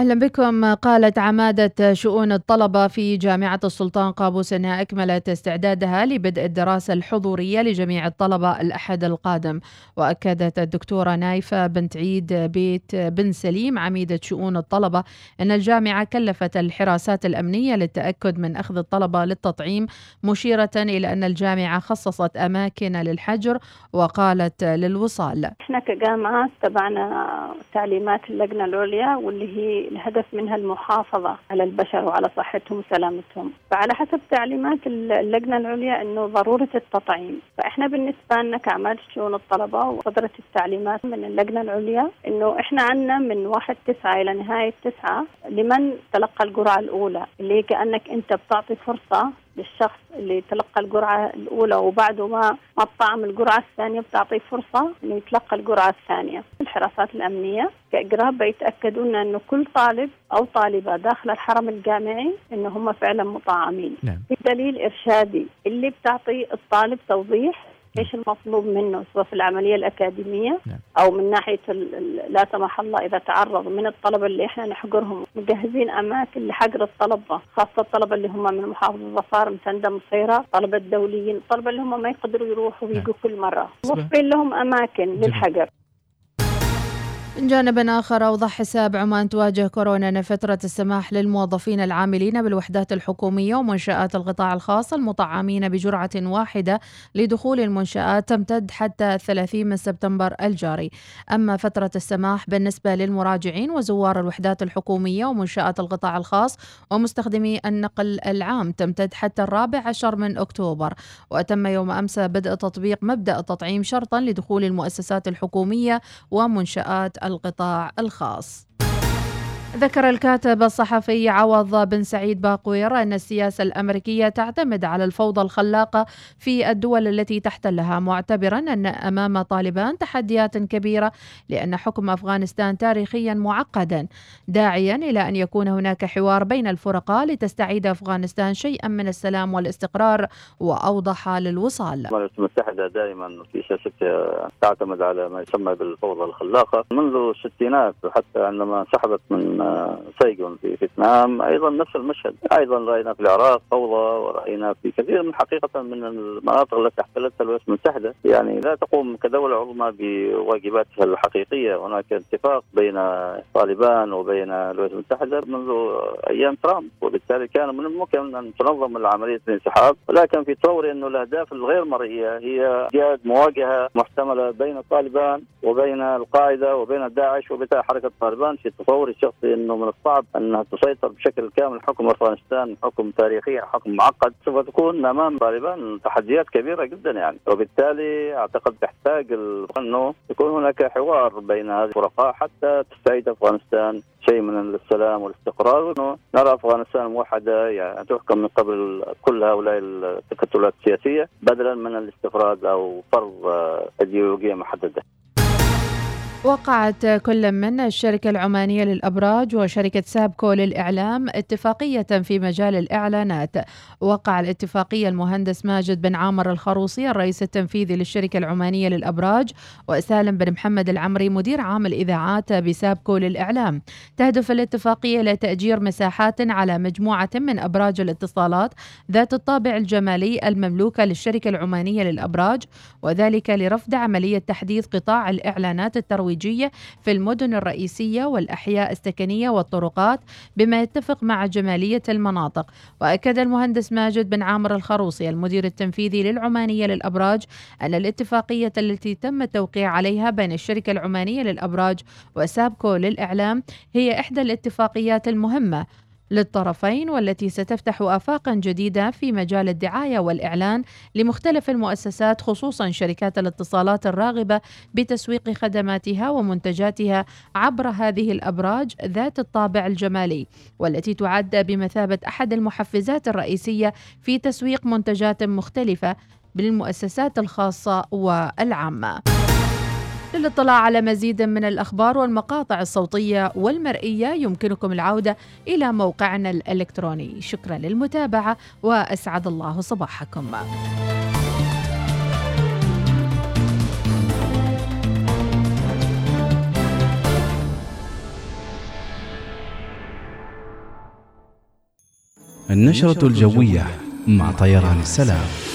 أهلا بكم قالت عمادة شؤون الطلبة في جامعة السلطان قابوس أنها أكملت استعدادها لبدء الدراسة الحضورية لجميع الطلبة الأحد القادم. وأكدت الدكتورة نايفة بنت عيد بيت بن سليم عميدة شؤون الطلبة أن الجامعة كلفت الحراسات الأمنية للتأكد من أخذ الطلبة للتطعيم مشيرة إلى أن الجامعة خصصت أماكن للحجر وقالت للوصال. إحنا كجامعة تبعنا تعليمات اللجنة العليا واللي هي الهدف منها المحافظة على البشر وعلى صحتهم وسلامتهم. فعلى حسب تعليمات اللجنة العليا أنه ضرورة التطعيم. فإحنا بالنسبة لنا كعمال شؤون الطلبة وصدرت التعليمات من اللجنة العليا أنه إحنا عندنا من واحد تسعة إلى نهاية تسعة لمن تلقى الجرعة الأولى اللي كأنك أنت بتعطي فرصة للشخص اللي تلقى الجرعة الأولى وبعده ما ما طعم الجرعة الثانية بتعطيه فرصة إنه يتلقى الجرعة الثانية. الحراسات الأمنية كإجراء بيتأكدون إنه كل طالب أو طالبة داخل الحرم الجامعي إنه هم فعلا مطعمين. نعم. في دليل إرشادي اللي بتعطي الطالب توضيح إيش المطلوب منه سواء في العملية الأكاديمية نعم. أو من ناحية لا سمح الله إذا تعرض من الطلبة اللي إحنا نحجرهم مجهزين أماكن لحجر الطلبة خاصة الطلبة اللي هم من محافظة ظفار مسنده مصيره طلبة الدوليين الطلبه اللي هم ما يقدروا يروحوا ويجوا كل مرة. موفرين لهم أماكن جميل. من جانب آخر أوضح حساب عمان تواجه كورونا أن فترة السماح للموظفين العاملين بالوحدات الحكومية ومنشآت القطاع الخاص المطعمين بجرعة واحدة لدخول المنشآت تمتد حتى 30 من سبتمبر الجاري. أما فترة السماح بالنسبة للمراجعين وزوار الوحدات الحكومية ومنشآت القطاع الخاص ومستخدمي النقل العام تمتد حتى الرابع عشر من أكتوبر. وتم يوم أمس بدء تطبيق مبدأ التطعيم شرطا لدخول المؤسسات الحكومية ومنشآت القطاع الخاص. ذكر الكاتب الصحفي عوض بن سعيد باقوير أن السياسة الأمريكية تعتمد على الفوضى الخلاقة في الدول التي تحتلها معتبرا أن أمام طالبان تحديات كبيرة لأن حكم أفغانستان تاريخيا معقدا داعيا إلى أن يكون هناك حوار بين الفرقاء لتستعيد أفغانستان شيئا من السلام والاستقرار وأوضح للوصال. الولايات المتحدة دائما في سياستها تعتمد على ما يسمى بالفوضى الخلاقة. منذ الستينات حتى عندما انسحبت من سيغون في فيتنام. أيضا نفس المشهد. أيضا رأينا في العراق فوضى ورأينا في كثير من حقيقة من المناطق التي احتلتها الولايات المتحدة. يعني لا تقوم كدولة عظمى بواجباتها الحقيقية. هناك اتفاق بين طالبان وبين الولايات المتحدة منذ أيام ترامب وبالتالي كان من الممكن أن تنظم عملية الانسحاب. ولكن في تصوري أنه الأهداف الغير مرئية هي إيجاد مواجهة محتملة بين طالبان وبين القاعدة وبين داعش وبالتالي حركة طالبان في تصوري الشخصي أنه من الصعب أنها تسيطر بشكل كامل حكم أفغانستان حكم تاريخي حكم معقد. سوف تكون أمام طالبان تحديات كبيرة جدا يعني. وبالتالي أعتقد تحتاج أنه يكون هناك حوار بين هذه الفرقاء حتى تستعيد أفغانستان. شيء من السلام والاستقرار. وأنه نرى أفغانستان موحدة يعني تحكم من قبل كل هؤلاء التكتلات السياسية بدلا من الاستفراد أو فرض آه، أيديولوجية محددة. وقعت كل من الشركة العمانية للأبراج وشركة سابكو للإعلام اتفاقية في مجال الإعلانات. وقع الاتفاقية المهندس ماجد بن عامر الخروصي الرئيس التنفيذي للشركة العمانية للأبراج وسالم بن محمد العمري مدير عام الإذاعات بسابكو للإعلام. تهدف الاتفاقية إلى تأجير مساحات على مجموعة من أبراج الاتصالات ذات الطابع الجمالي المملوكة للشركة العمانية للأبراج وذلك لرفض عملية تحديث قطاع الإعلانات الترويجية في المدن الرئيسية والأحياء السكنية والطرقات بما يتفق مع جمالية المناطق. وأكد المهندس ماجد بن عامر الخروصي المدير التنفيذي للعمانية للأبراج أن الاتفاقية التي تم التوقيع عليها بين الشركة العمانية للأبراج وسابكو للإعلام هي إحدى الاتفاقيات المهمة. للطرفين والتي ستفتح آفاقا جديدة في مجال الدعاية والإعلان لمختلف المؤسسات خصوصا شركات الاتصالات الراغبة بتسويق خدماتها ومنتجاتها عبر هذه الأبراج ذات الطابع الجمالي والتي تعد بمثابة أحد المحفزات الرئيسية في تسويق منتجات مختلفة بالمؤسسات الخاصة والعامة. للاطلاع على مزيد من الأخبار والمقاطع الصوتية والمرئية يمكنكم العودة إلى موقعنا الإلكتروني. شكرا للمتابعة وأسعد الله صباحكم. النشرة الجوية مع طيران السلام.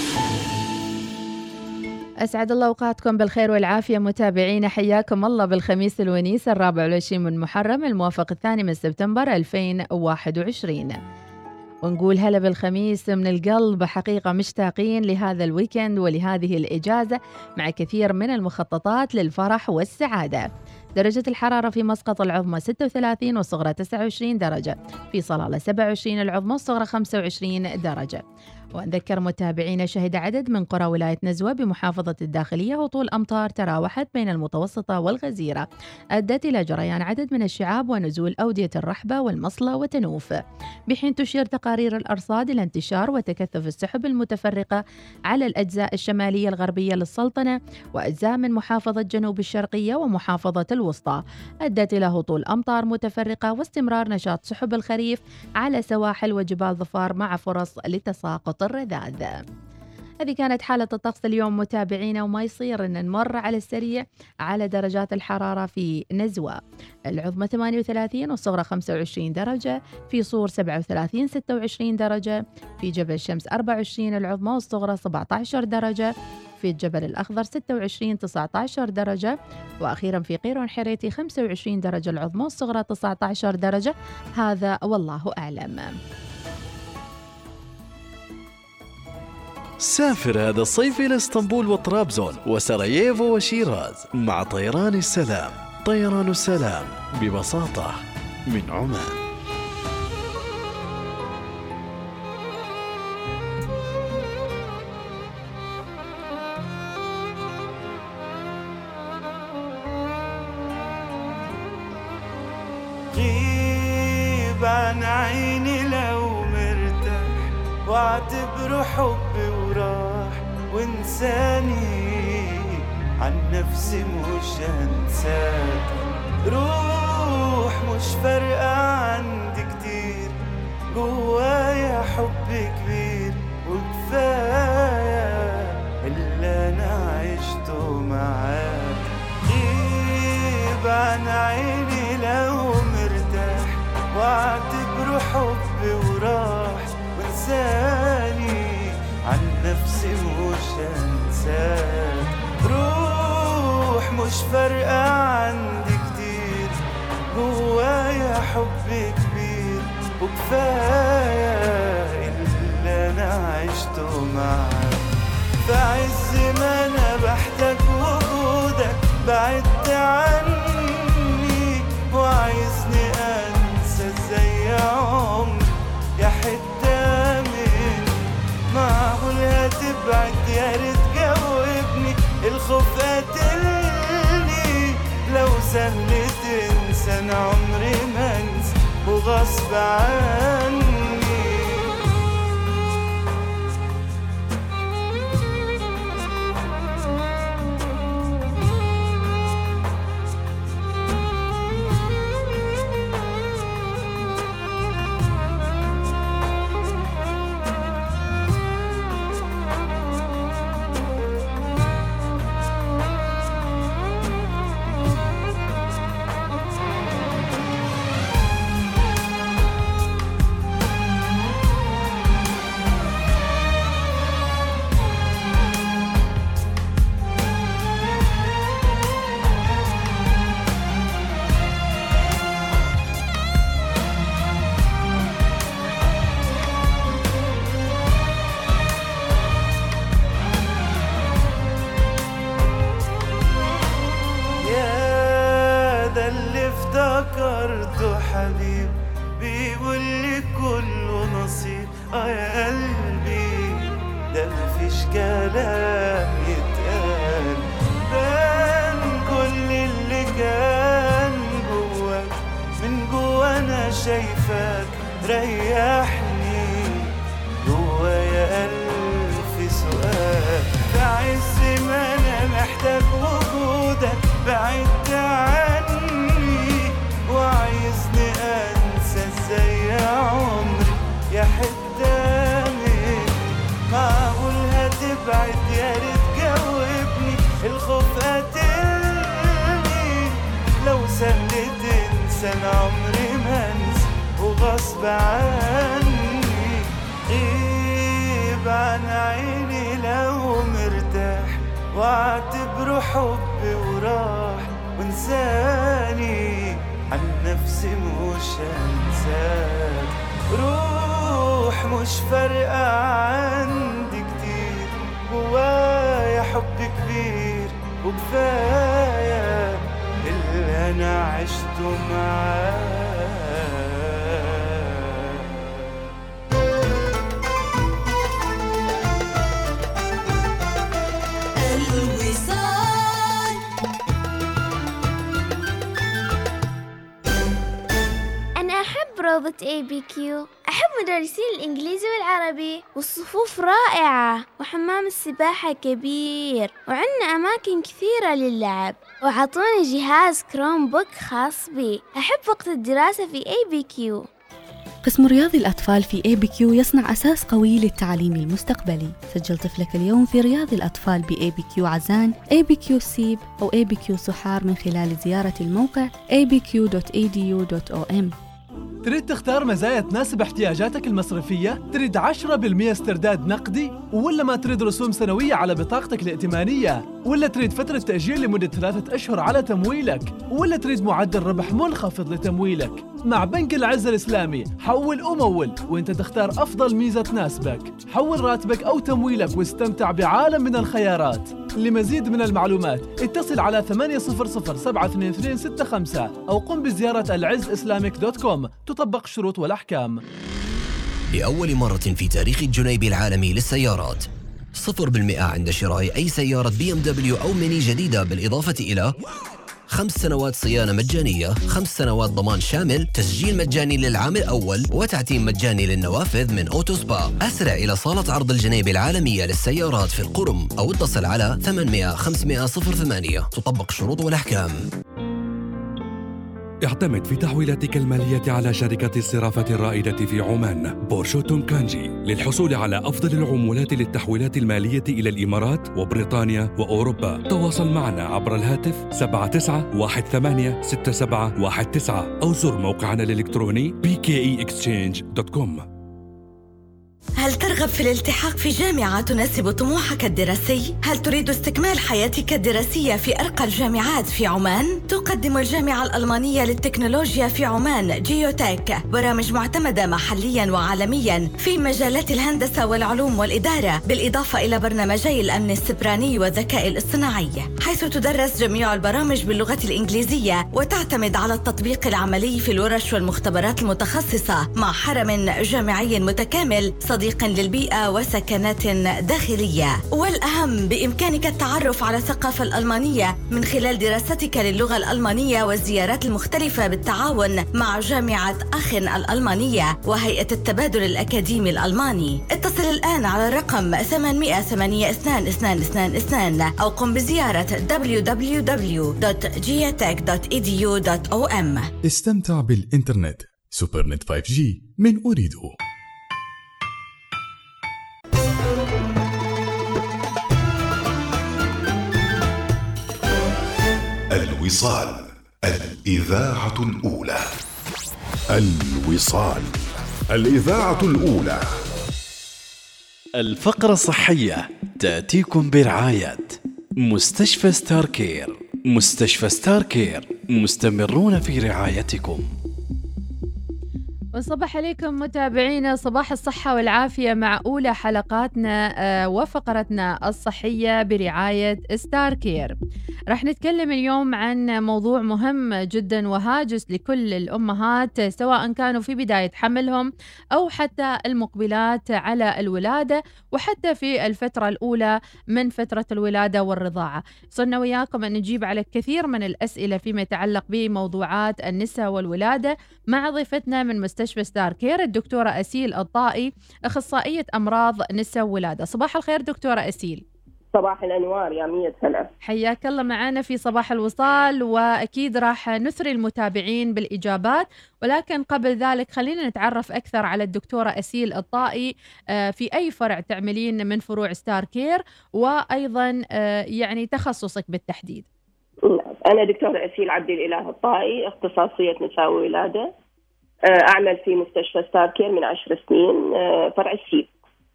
أسعد الله أوقاتكم بالخير والعافية متابعينا حياكم الله بالخميس الونيس الرابع والعشرين من محرم الموافق الثاني من سبتمبر 2021 ونقول هلا بالخميس من القلب حقيقة مشتاقين لهذا الويكند ولهذه الإجازة مع كثير من المخططات للفرح والسعادة. درجة الحرارة في مسقط العظمى 36 والصغرى 29 درجة. في صلالة 27 العظمى والصغرى 25 درجة. ونذكر متابعينا شهد عدد من قرى ولاية نزوة بمحافظة الداخلية هطول أمطار تراوحت بين المتوسطة والغزيرة أدت إلى جريان عدد من الشعاب ونزول أودية الرحبة والمصلة وتنوف. بحين تشير تقارير الأرصاد إلى انتشار وتكثف السحب المتفرقة على الأجزاء الشمالية الغربية للسلطنة وأجزاء من محافظة جنوب الشرقية ومحافظة الوسطى. أدت إلى هطول أمطار متفرقة واستمرار نشاط سحب الخريف على سواحل وجبال ظفار مع فرص لتساقط الرذاذ هذه كانت حالة الطقس اليوم متابعينا وما يصير إن نمر على السريع على درجات الحرارة في نزوة. العظمى 38 والصغرى 25 درجة في صور 37 26 درجة في جبل الشمس 24 العظمى والصغرى 17 درجة في الجبل الأخضر 26 19 درجة وأخيرا في قيرون حريتي 25 درجة العظمى والصغرى 19 درجة. هذا والله أعلم. سافر هذا الصيف إلى إسطنبول وطرابزون وسراييفو وشيراز مع طيران السلام. طيران السلام ببساطة من عمان. غيب عن عيني لو واعتبره حب وراح وانساني عن نفسي مش هنساك روح مش فارقة عندي كتير جوايا حب كبير وكفاية اللي أنا عشته معاك. غيب عن عيني لو مرتاح واعتبره حب وراح وانساني عن نفسي مش هنساك روح مش فارقة عندي كتير جوايا حب كبير وكفاية اللي أنا عشته معاك. في عز ما أنا بحتاج وجودك بعدت عني لو سهل تنسى أنا عمري ريحني جوايا ألف سؤال. في عز ما أنا محتاج وجودك بعدت عني. وعايزني أنسى إزاي يا عمري. يا حتة مني معقول هتبعد يا ريت جاوبني. الخوف قاتلني. لو سهل غصب عني. غيب عن عيني لو مرتاح واعتبره حب وراح. وانساني عن نفسي مش هنساك. روح مش فارقة عندي كتير. جوايا حب كبير وكفاية اللي أنا عشته معاك. روضة ABQ أحب مدرسين الإنجليزي والعربي والصفوف رائعة وحمام السباحة كبير وعندنا أماكن كثيرة للعب. وعطوني جهاز Chromebook خاص بي. أحب وقت الدراسة في ABQ قسم رياض الأطفال في ABQ يصنع أساس قوي للتعليم المستقبلي. سجل طفلك اليوم في رياض الأطفال ب ABQ عزان ABQ سيب أو ABQ صحار من خلال زيارة الموقع abq.edu.om تريد تختار مزايا تناسب احتياجاتك المصرفية؟ تريد 10% استرداد نقدي؟ ولا ما تريد رسوم سنوية على بطاقتك الائتمانية؟ ولا تريد فترة تأجيل لمدة ثلاثة أشهر على تمويلك؟ ولا تريد معدل ربح منخفض لتمويلك؟ مع بنك العز الإسلامي حول ومول وإنت تختار أفضل ميزة تناسبك حول راتبك أو تمويلك واستمتع بعالم من الخيارات لمزيد من المعلومات اتصل على 800 أو قم بزيارة Alizz Islamic dot com تطبق الشروط والأحكام. لأول مرة في تاريخ الجنيبي العالمية للسيارات. صفر بالمئة عند شراء أي سيارة BMW أو ميني جديدة بالإضافة إلى خمس سنوات صيانة مجانية خمس سنوات ضمان شامل تسجيل مجاني للعام الأول وتعتيم مجاني للنوافذ من Auto Spa أسرع إلى صالة عرض الجنيبي العالمية للسيارات في القرم أو اتصل على 800 500 08 تطبق الشروط والأحكام. اعتمد في تحويلاتك المالية على شركة الصرافة الرائدة في عمان. بورشو تونكانجي للحصول على أفضل العمولات للتحويلات المالية إلى الإمارات وبريطانيا وأوروبا. تواصل معنا عبر الهاتف 79186719 أو زر موقعنا الإلكتروني bkeexchange.com هل ترغب في الالتحاق في جامعة تناسب طموحك الدراسي؟ هل تريد استكمال حياتك الدراسية في أرقى الجامعات في عمان؟ تقدم الجامعة الألمانية للتكنولوجيا في عمان جيوتك برامج معتمدة محليا وعالميا في مجالات الهندسة والعلوم والإدارة بالإضافة إلى برنامجي الأمن السبراني والذكاء الاصطناعي حيث تدرس جميع البرامج باللغة الإنجليزية وتعتمد على التطبيق العملي في الورش والمختبرات المتخصصة مع حرم جامعي متكامل صديق للبيئة وسكنات داخلية. والأهم بإمكانك التعرف على الثقافة الألمانية من خلال دراستك للغة الألمانية والزيارات المختلفة بالتعاون مع جامعة أخن الألمانية وهيئة التبادل الأكاديمي الألماني. اتصل الآن على الرقم 800 أو قم بزيارة www.giatech.edu.om استمتع بالإنترنت. سوبرنت 5G من أريدو الوصال الإذاعة الأولى. الوصال الإذاعة الأولى. الفقرة الصحية تأتيكم برعاية مستشفى Starcare مستشفى Starcare مستمرون في رعايتكم. ونصبح عليكم متابعينا. صباح الصحة والعافية مع أولى حلقاتنا آه، وفقرتنا الصحية برعاية Starcare رح نتكلم اليوم عن موضوع مهم جدا وهاجس لكل الأمهات سواء كانوا في بداية حملهم أو حتى المقبلات على الولادة وحتى في الفترة الأولى من فترة الولادة والرضاعة. يسرنا وياكم أن نجيب على كثير من الأسئلة فيما يتعلق بموضوعات النساء والولادة مع ضيفتنا من مستشفى Starcare. الدكتورة أسيل الطائي أخصائية أمراض نساء وولادة. صباح الخير دكتورة أسيل. صباح الأنوار يا مية سنة. حياك الله معنا في صباح الوصال وأكيد راح نثري المتابعين بالإجابات. ولكن قبل ذلك خلينا نتعرف أكثر على الدكتورة أسيل الطائي. آه، في أي فرع تعملين من فروع Starcare؟ وأيضا آه، يعني تخصصك بالتحديد. أنا دكتورة أسيل عبد الإله الطائي اختصاصية نساء وولادة. آه، أعمل في مستشفى Starcare من عشر سنين آه، فرع السيب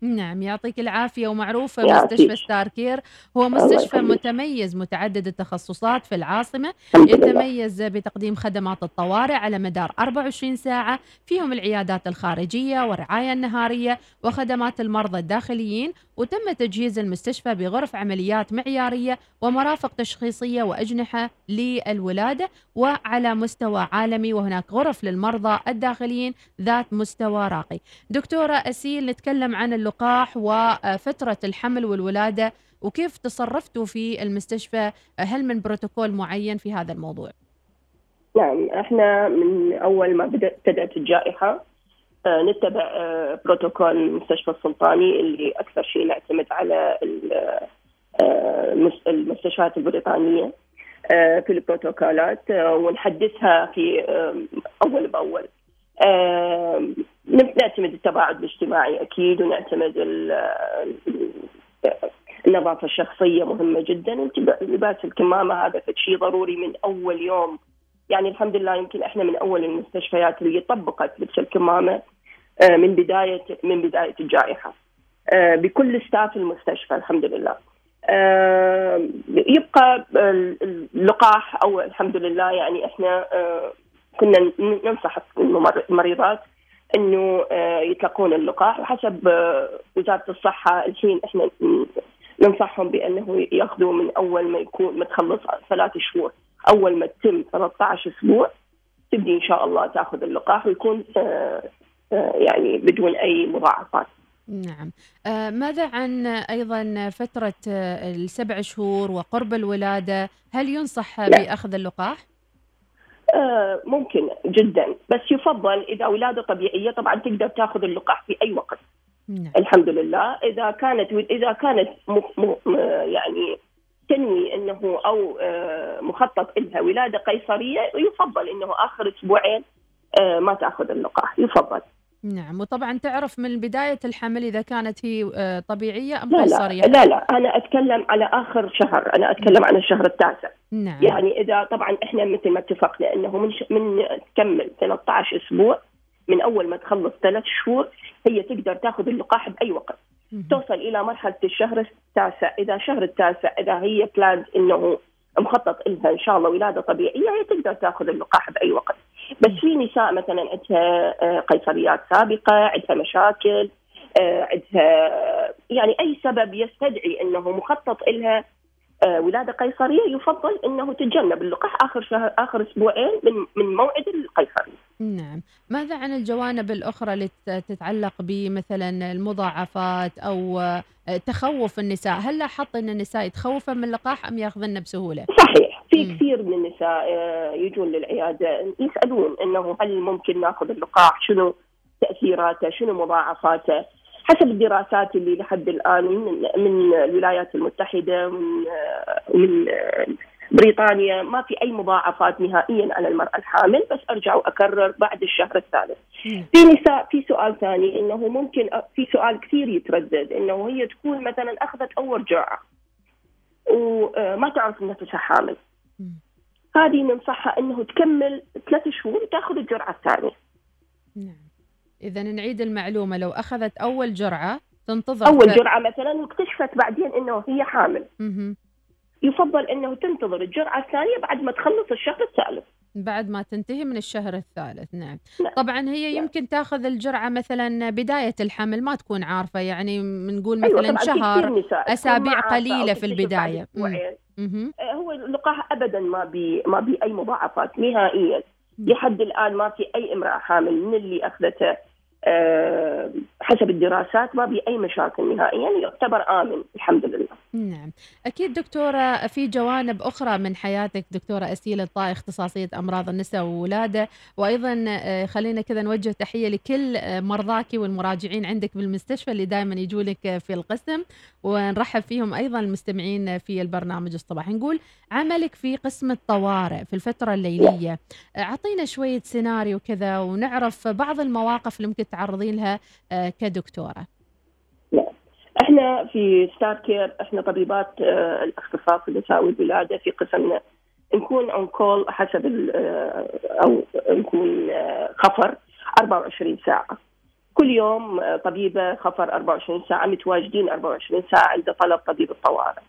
نعم يعطيك العافية ومعروف يعافيك. مستشفى Starcare هو مستشفى. متميز متعدد التخصصات في العاصمة. يتميز بتقديم خدمات الطوارئ على مدار 24 ساعة فيهم العيادات الخارجية والرعاية النهارية وخدمات المرضى الداخليين وتم تجهيز المستشفى بغرف عمليات معيارية ومرافق تشخيصية وأجنحة للولادة وعلى مستوى عالمي وهناك غرف للمرضى الداخليين ذات مستوى راقي دكتورة أسيل نتكلم عن اللقاح وفترة الحمل والولادة وكيف تصرفتوا في المستشفى هل من بروتوكول معين في هذا الموضوع؟ نعم إحنا من أول ما بدأ ابتدات الجائحة نتبع آه، بروتوكول المستشفى السلطاني اللي أكثر شيء نعتمد على آه، المس- المستشفيات البريطانية آه، في البروتوكولات آه، ونحدثها في آه، أول بأول. آه، نعتمد التباعد الاجتماعي أكيد ونعتمد ال- ال- النظافة الشخصية مهمة جدا لباس الكمامة هذا شيء ضروري من أول يوم يعني الحمد لله يمكن إحنا من أول المستشفيات اللي طبقت لبس الكمامة آه، من بداية من بداية الجائحة آه، بكل ستاف المستشفى الحمد لله. آه، يبقى ال- اللقاح أو الحمد لله يعني إحنا كنا ننصح المريضات إنه يتلقون اللقاح وحسب وزارة الصحة الحين إحنا ننصحهم بأنه ياخذوا من أول ما يكون ما تخلص ثلاث شهور أول ما تتم 13 أسبوع تبدي إن شاء الله تأخذ اللقاح ويكون آه، آه، يعني بدون أي مضاعفات. نعم آه، ماذا عن أيضا فترة السبع شهور وقرب الولادة هل ينصح بأخذ اللقاح؟ ممكن جدا بس يفضل إذا ولاده طبيعية طبعا تقدر تأخذ اللقاح في أي وقت. نعم. الحمد لله إذا كانت إذا كانت. م... م- يعني تنوي إنه أو آه، مخطط لها ولادة قيصرية يفضل إنه آخر أسبوعين آه، ما تأخذ اللقاح. يفضل. نعم. وطبعا تعرف من بداية الحمل إذا كانت هي آه، طبيعية أم لا لا قيصرية؟ لا لا. أنا أتكلم على آخر شهر. أنا أتكلم عن الشهر التاسع. نعم. يعني إذا طبعا إحنا مثل ما اتفقنا إنه من ش... من تكمل 13 أسبوع من أول ما تخلص ثلاث شهور هي تقدر تأخذ اللقاح بأي وقت. توصل إلى مرحلة الشهر التاسع. إذا شهر التاسع إذا هي بلاند إنه مخطط لها إن شاء الله ولادة طبيعية هي تقدر تأخذ اللقاح بأي وقت. بس في نساء مثلا عندها آه، قيصريات سابقة عندها مشاكل آه، عندها يعني أي سبب يستدعي إنه مخطط لها ولاده قيصرية يفضل إنه تتجنب اللقاح آخر شهر آخر أسبوعين من من موعد القيصرية. نعم ماذا عن الجوانب الأخرى اللي تت- تتعلق بمثلا المضاعفات أو آه، تخوف النساء هل لاحظت أن النساء يتخوفن من اللقاح أم ياخذنه بسهولة؟ صحيح في كثير من النساء آه، يجون للعيادة يسألون إنه هل ممكن ناخذ اللقاح؟ شنو تأثيراته؟ شنو مضاعفاته؟ حسب الدراسات اللي لحد الآن من من الولايات المتحدة ومن آه، آه، بريطانيا ما في أي مضاعفات نهائيا على المرأة الحامل بس أرجع وأكرر بعد الشهر الثالث. في نساء في سؤال ثاني إنه ممكن في سؤال كثير يتردد إنه هي تكون مثلا أخذت أول جرعة وما تعرف نفسها حامل. هذه ننصحها إنه تكمل ثلاث شهور وتأخذ الجرعة الثانية. إذا نعيد المعلومة لو أخذت أول جرعة تنتظر أول ف- جرعة مثلا واكتشفت بعدين إنه هي حامل. مهم. يفضل إنه تنتظر الجرعة الثانية بعد ما تخلص الشهر الثالث. بعد ما تنتهي من الشهر الثالث نعم طبعا هي يمكن تأخذ الجرعة مثلا بداية الحمل ما تكون عارفة يعني نقول أيوة مثلا في شهر أو قليلة في. مهم. آه، هو اللقاح ابدا ما بي ما بي أي مضاعفات نهائيا لحد الآن ما في أي امرأة حامل من اللي أخذته حسب الدراسات ما بي اي مشاكل نهائيا يعتبر آمن الحمد لله. نعم. أكيد دكتورة في جوانب أخرى من حياتك دكتورة أسيل الطائي اختصاصية أمراض النساء والولادة وأيضا آه، خلينا كذا نوجه تحية لكل آه، مرضاك والمراجعين عندك بالمستشفى اللي دائما يجوا لك آه، في القسم ونرحب فيهم أيضا المستمعين في البرنامج الصباحي نقول عملك في قسم الطوارئ في الفترة الليلية. أعطينا شوية سيناريو كذا ونعرف بعض المواقف اللي ممكن تعرضين لها كدكتورة. إحنا في Starcare إحنا طبيبات آه، الاختصاص النساء والولاده في قسمنا نكون on call حسب آه، أو نكون آه، خفر 24 ساعة كل يوم طبيبة خفر 24 ساعة متواجدين 24 ساعة عند طلب طبيب الطوارئ.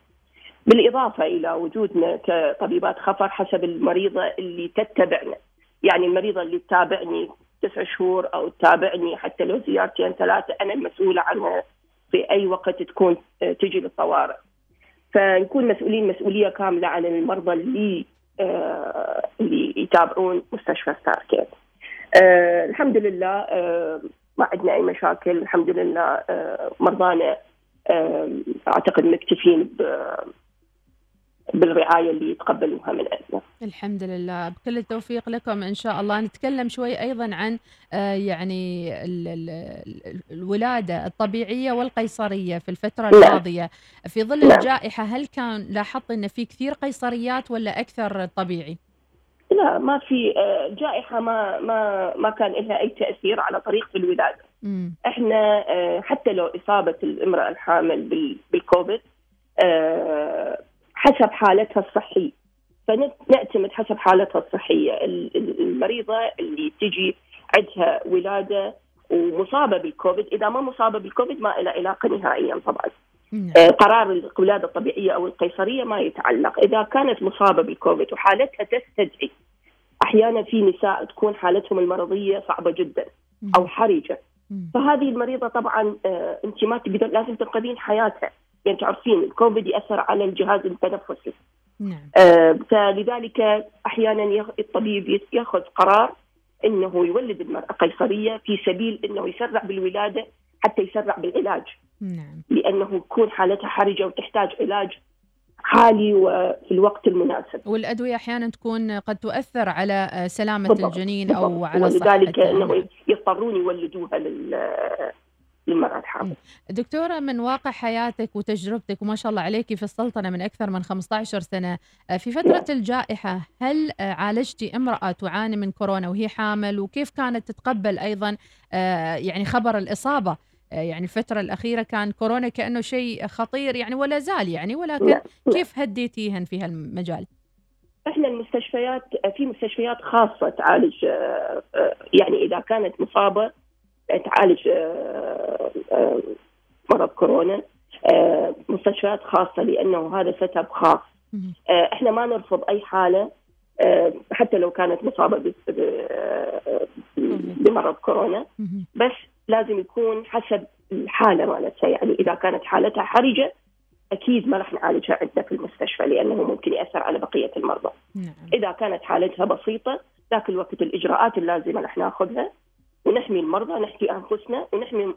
بالإضافة إلى وجودنا كطبيبات خفر حسب المريضة اللي تتبعنا. يعني المريضة اللي تتابعني تسع شهور أو تتابعني حتى لو زيارتين ثلاثة أنا المسؤوله عنها في أي وقت تكون آه، تجي للطوارئ. فنكون مسؤولين مسؤولية كاملة عن المرضى اللي آه، اللي يتابعون مستشفى ستار كير. آه، الحمد لله ما عندنا أي مشاكل الحمد لله مرضانا أعتقد مكتفين بالرعاية اللي يتقبلوها من عندنا. الحمد لله بكل التوفيق لكم إن شاء الله نتكلم شوي أيضا عن آه، يعني ال- ال- ال- الولادة الطبيعية والقيصرية في الفترة نعم. الماضية في ظل نعم. الجائحة هل كان لاحظت أن في كثير قيصريات ولا أكثر طبيعي؟ لا ما في آه، جائحة ما ما ما كان لها أي تأثير على طريقه الولادة. مم. إحنا آه، حتى لو إصابة الإمرأة الحامل بال- بالكوفيد حسب حالتها الصحية. فنعتمد حسب حالتها الصحية. ال- ال- المريضة اللي تجي عندها ولادة ومصابة بالكوفيد إذا ما مصابة بالكوفيد ما لها علاقة نهائيا طبعا. آه، قرار الولادة الطبيعية أو القيصرية ما يتعلق. إذا كانت مصابة بالكوفيد وحالتها تستدعي أحيانا في نساء تكون حالتهم المرضية صعبة جدا أو حرجة. فهذه المريضة طبعا آه، أنت ما تقدر لازم تنقذين حياتها. يعني تعرفين الكوفيد يأثر على الجهاز التنفسي. نعم. آه، فلذلك أحيانا الطبيب يأخذ قرار إنه يولد المرأة قيصرية في سبيل إنه يسرع بالولادة حتى يسرع بالعلاج. نعم. لأنه يكون حالتها حرجة وتحتاج علاج حالي وفي الوقت المناسب. والأدوية أحيانا تكون قد تؤثر على آه، سلامة بالضبط. الجنين أو بالضبط. على ولذلك إنه يضطرون يولدوها لل- للمراه الحامل دكتورة من واقع حياتك وتجربتك وما شاء الله عليك في السلطنة من أكثر من 15 سنة آه، في فترة الجائحة هل آه، عالجتي امرأة تعاني من كورونا وهي حامل وكيف كانت تتقبل أيضا آه، يعني خبر الإصابة يعني الفترة الأخيرة كان كورونا كأنه شيء خطير يعني ولا زال يعني ولكن نعم. كيف هديتيهن في هالمجال؟ إحنا المستشفيات في مستشفيات خاصة تعالج يعني إذا كانت مصابة تعالج مرض كورونا آه، مستشفيات خاصة لأنه هذا setup خاص. آه، إحنا ما نرفض أي حالة آه، حتى لو كانت ب- بمرض كورونا. بس لازم يكون حسب الحالة مالتها. يعني إذا كانت حالتها حرجة أكيد ما راح نعالجها عندنا في المستشفى لأنه ممكن يأثر على بقية المرضى. إذا كانت حالتها بسيطة ذاك الوقت الإجراءات اللازمة راح ناخذها. ونحمي المرضى نحمي أنفسنا ونحمي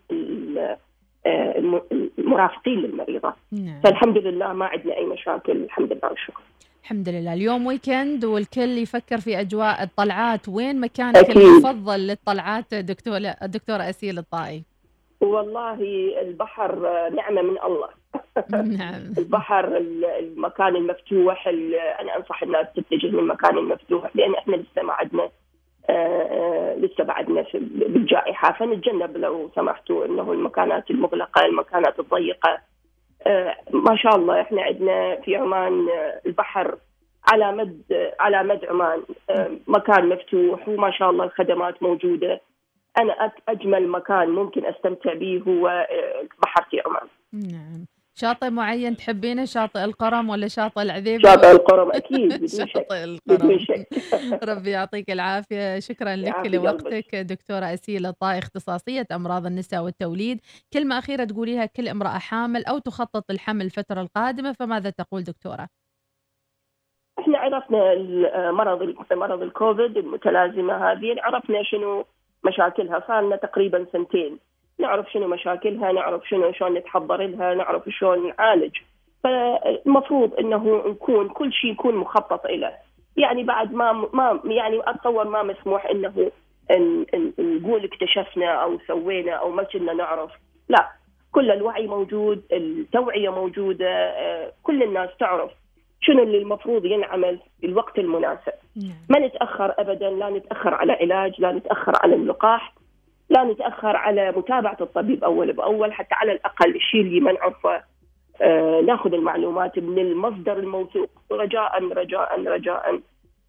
آه، الم- المرافقين للمريضة. نعم. فالحمد لله ما عندنا أي مشاكل الحمد لله والشكر. الحمد لله اليوم ويكند والكل يفكر في أجواء الطلعات وين مكانك أكيد. المفضل للطلعات دكتورة الدكتورة أسيل الطائي؟ والله البحر آه، نعمة من الله. نعم البحر ال- المكان المفتوح ال- أنا أنصح الناس تتجه للمكان المفتوح لأن إحنا لسه ما عندنا لسه بعدنا في بالجائحة. فنتجنب لو سمحتوا إنه المكانات المغلقة المكانات الضيقة. آه، ما شاء الله إحنا عندنا في عمان آه، البحر على مد على مد عمان آه، مكان مفتوح وما شاء الله الخدمات موجودة. أنا أجمل مكان ممكن أستمتع به هو البحر في عمان. نعم. شاطئ معين تحبينه؟ شاطئ القرم ولا شاطئ العذيبة شاطئ القرم شك شاطئ القرم. ربي يعطيك العافية. شكرا لك لوقتك دكتورة أسيل الطائي اختصاصية أمراض النساء والتوليد. كلمة أخيرة تقوليها كل امرأة حامل أو تخطط للحمل الفترة القادمة فماذا تقول دكتورة؟ إحنا عرفنا مرض مرض الكوفيد المتلازمة هذه عرفنا شنو مشاكلها صار لنا تقريبا سنتين. نعرف شنو مشاكلها نعرف شنو شلون نتحضر لها نعرف شلون نعالج. فالمفروض إنه نكون كل شيء يكون مخطط له يعني بعد ما ما يعني أتصور ما مسموح إنه نقول اكتشفنا أو سوينا أو ما كنا نعرف. لا كل الوعي موجود التوعية موجودة آه، كل الناس تعرف شنو اللي المفروض ينعمل في الوقت المناسب. ما نتأخر ابدا لا نتأخر على علاج لا نتأخر على اللقاح. لا نتأخر على متابعة الطبيب أول بأول حتى على الأقل الشيء اللي ما نعرفه آه نأخذ المعلومات من المصدر الموثوق. رجاء رجاء رجاء.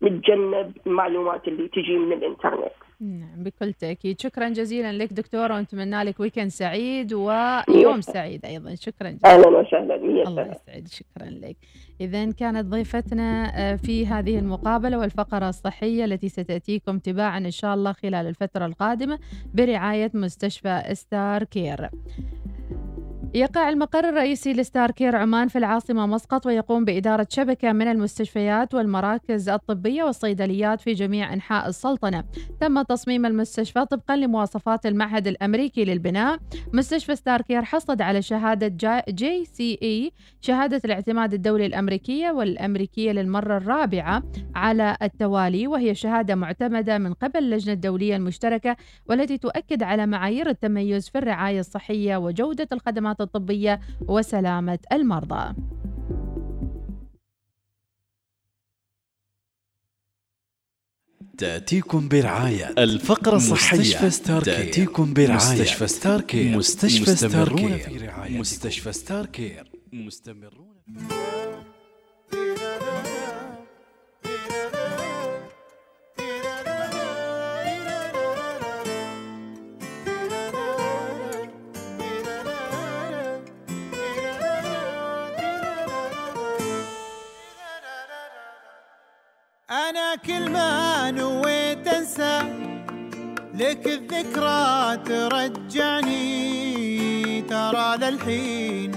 نتجنب المعلومات اللي تجي من الإنترنت. نعم بكل تأكيد. شكرا جزيلا لك دكتورة ونتمنى لك ويكند سعيد ويوم سعيد أيضا. شكرا جزيلا. أهلا وسهلا. الله. يسعد شكرا لك. إذا كانت ضيفتنا آه، في هذه المقابلة والفقرة الصحية التي ستأتيكم تباعا إن شاء الله خلال الفترة القادمة برعاية مستشفى Starcare. يقع المقر الرئيسي ل Starcare عمان في العاصمة مسقط ويقوم بإدارة شبكة من المستشفيات والمراكز الطبية والصيدليات في جميع أنحاء السلطنة. تم تصميم المستشفى طبقا لمواصفات المعهد الأمريكي للبناء. مستشفى Starcare حصل على شهادة JCI شهادة الاعتماد الدولي الأمريكية والأمريكية للمرة الرابعة على التوالي وهي شهادة معتمدة من قبل اللجنة الدولية المشتركة والتي تؤكد على معايير التميز في الرعاية الصحية وجودة الخدمات الطبية وسلامة المرضى. تأتيكم برعاية الفقرة الصحية مستشفى ستار كير. تأتيكم برعاية مستشفى ستار كير. مستشفى ستار مستمرون كير في رعايتكم. مستشفى ستار كير مستمرون أنا كل ما نويت أنسى لك الذكرى ترجعني. ترى للحين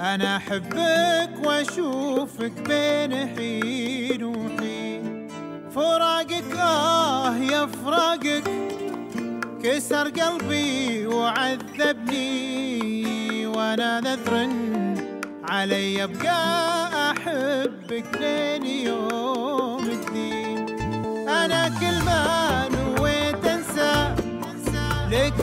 أنا أحبك وأشوفك بين حين وحين. فراقك آه يا فراقك كسر قلبي وعذبني. وأنا نذر علي أبقى أحبك لين يوم الدين أنا كل ما نويت أنسى. لك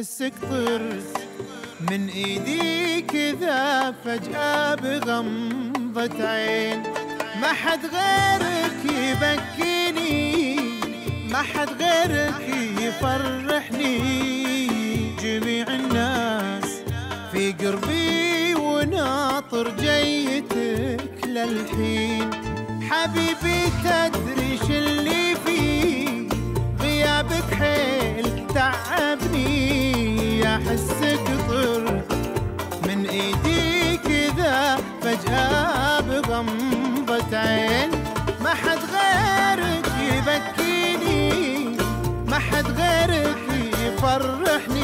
احسك طرت من ايدي كذا فجأة بغمضة عين. ما حد غيرك يبكيني ما حد غيرك يفرحني. جميع الناس في قربي وناطر جيتك للحين. حبيبي يفرحني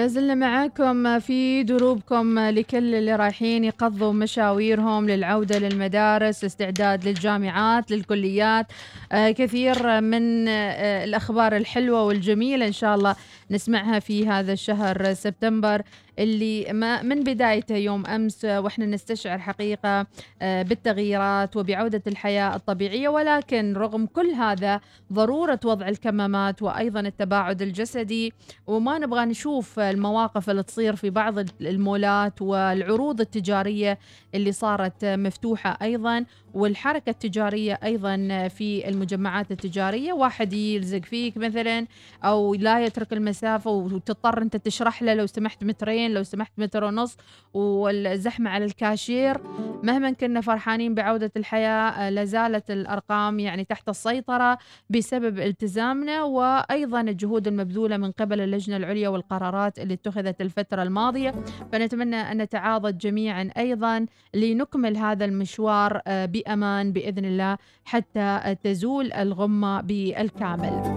ولا زلنا معاكم في دروبكم لكل اللي رايحين يقضوا مشاويرهم للعودة للمدارس استعداد للجامعات للكليات. كثير من آه، الأخبار الحلوة والجميلة إن شاء الله نسمعها في هذا الشهر سبتمبر اللي ما من بدايته يوم أمس وإحنا نستشعر حقيقة آه، بالتغييرات وبعودة الحياة الطبيعية ولكن رغم كل هذا ضرورة وضع الكمامات وأيضا التباعد الجسدي وما نبغى نشوف المواقف اللي تصير في بعض المولات والعروض التجارية اللي صارت مفتوحة أيضا. والحركة التجارية أيضا في المجمعات التجارية. واحد يلزق فيك مثلا أو لا يترك المسافة وتضطر أنت تشرح له لو سمحت مترين لو سمحت متر ونص والزحمة على الكاشير. مهما كنا فرحانين بعودة الحياة لازالت الأرقام يعني تحت السيطرة بسبب التزامنا وأيضا الجهود المبذولة من قبل اللجنة العليا والقرارات اللي اتخذت الفترة الماضية. فنتمنى أن نتعاضد جميعا أيضا لنكمل هذا المشوار آه، بأمان بإذن الله حتى تزول الغمة بالكامل.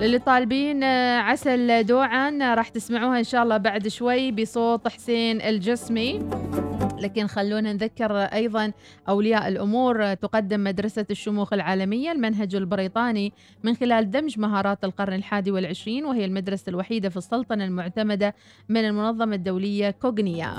للي طالبين آه، عسل دوعا آه، راح تسمعوها إن شاء الله بعد شوي بصوت حسين الجسمي. لكن خلونا نذكر أيضا أولياء الأمور. آه، تقدم مدرسة الشموخ العالمية المنهج البريطاني من خلال دمج مهارات القرن الحادي والعشرين وهي المدرسة الوحيدة في السلطنة المعتمدة من المنظمة الدولية Cognia.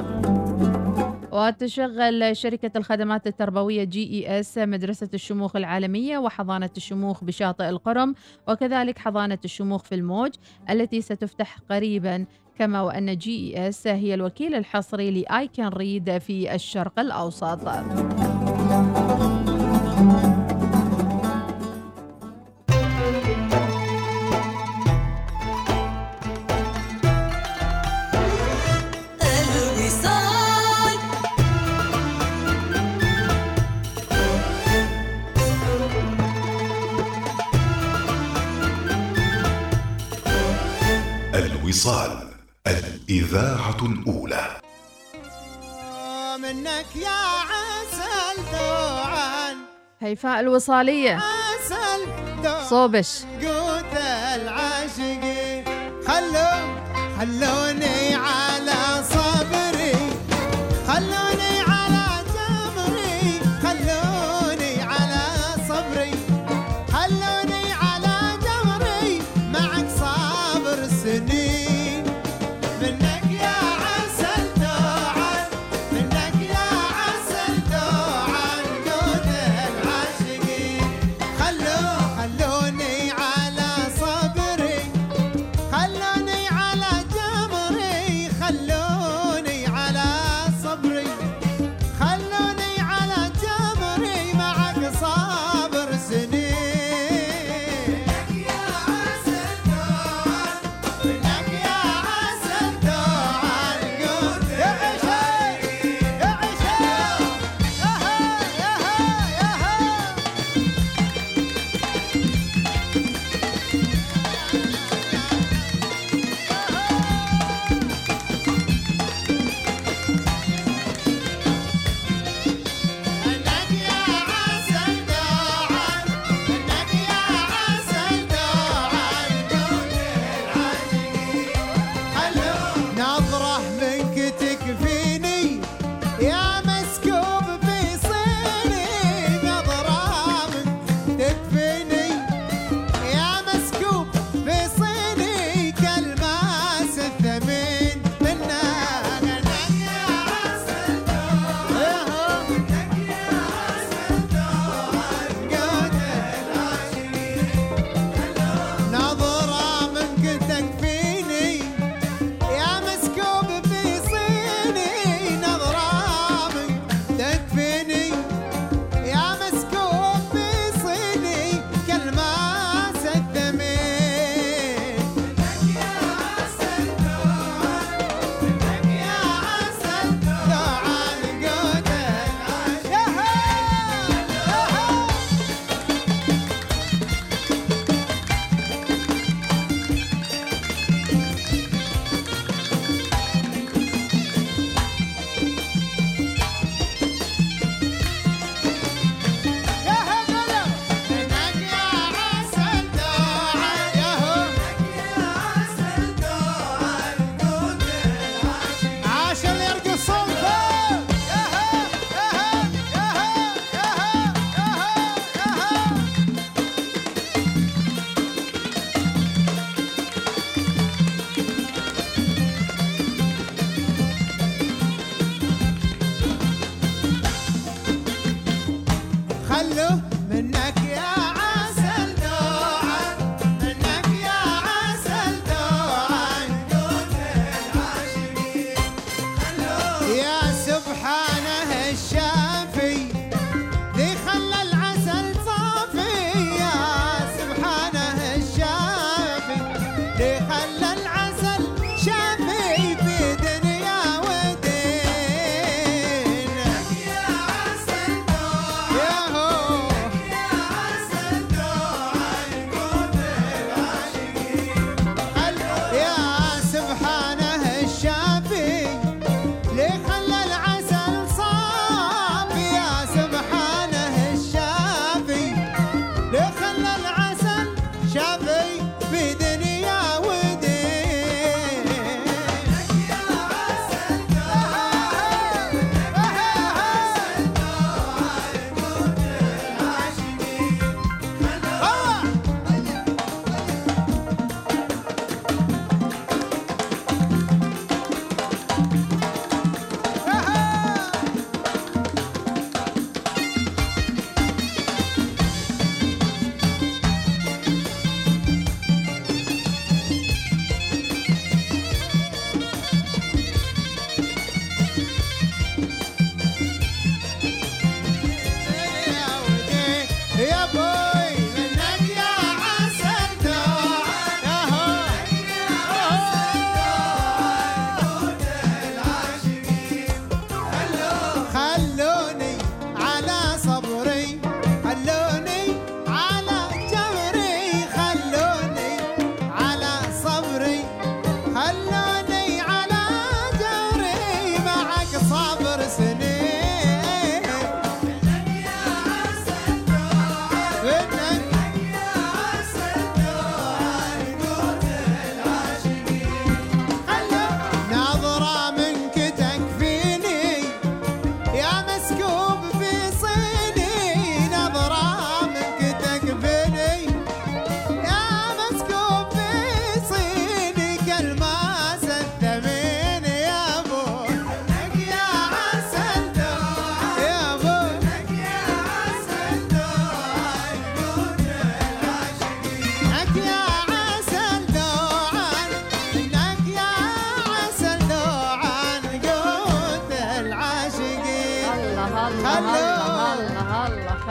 وتشغل شركة الخدمات التربوية GES مدرسة الشموخ العالمية وحضانة الشموخ بشاطئ القرم وكذلك حضانة الشموخ في الموج التي ستفتح قريبا كما وأن GES هي الوكيل الحصري ل I Can Read في الشرق الأوسط. الوصال الإذاعة الأولى. منك يا عسل دوعان هيفاء الوصالية. عسل دوعان صوبش. قوت العاشقين. خلو خلوني على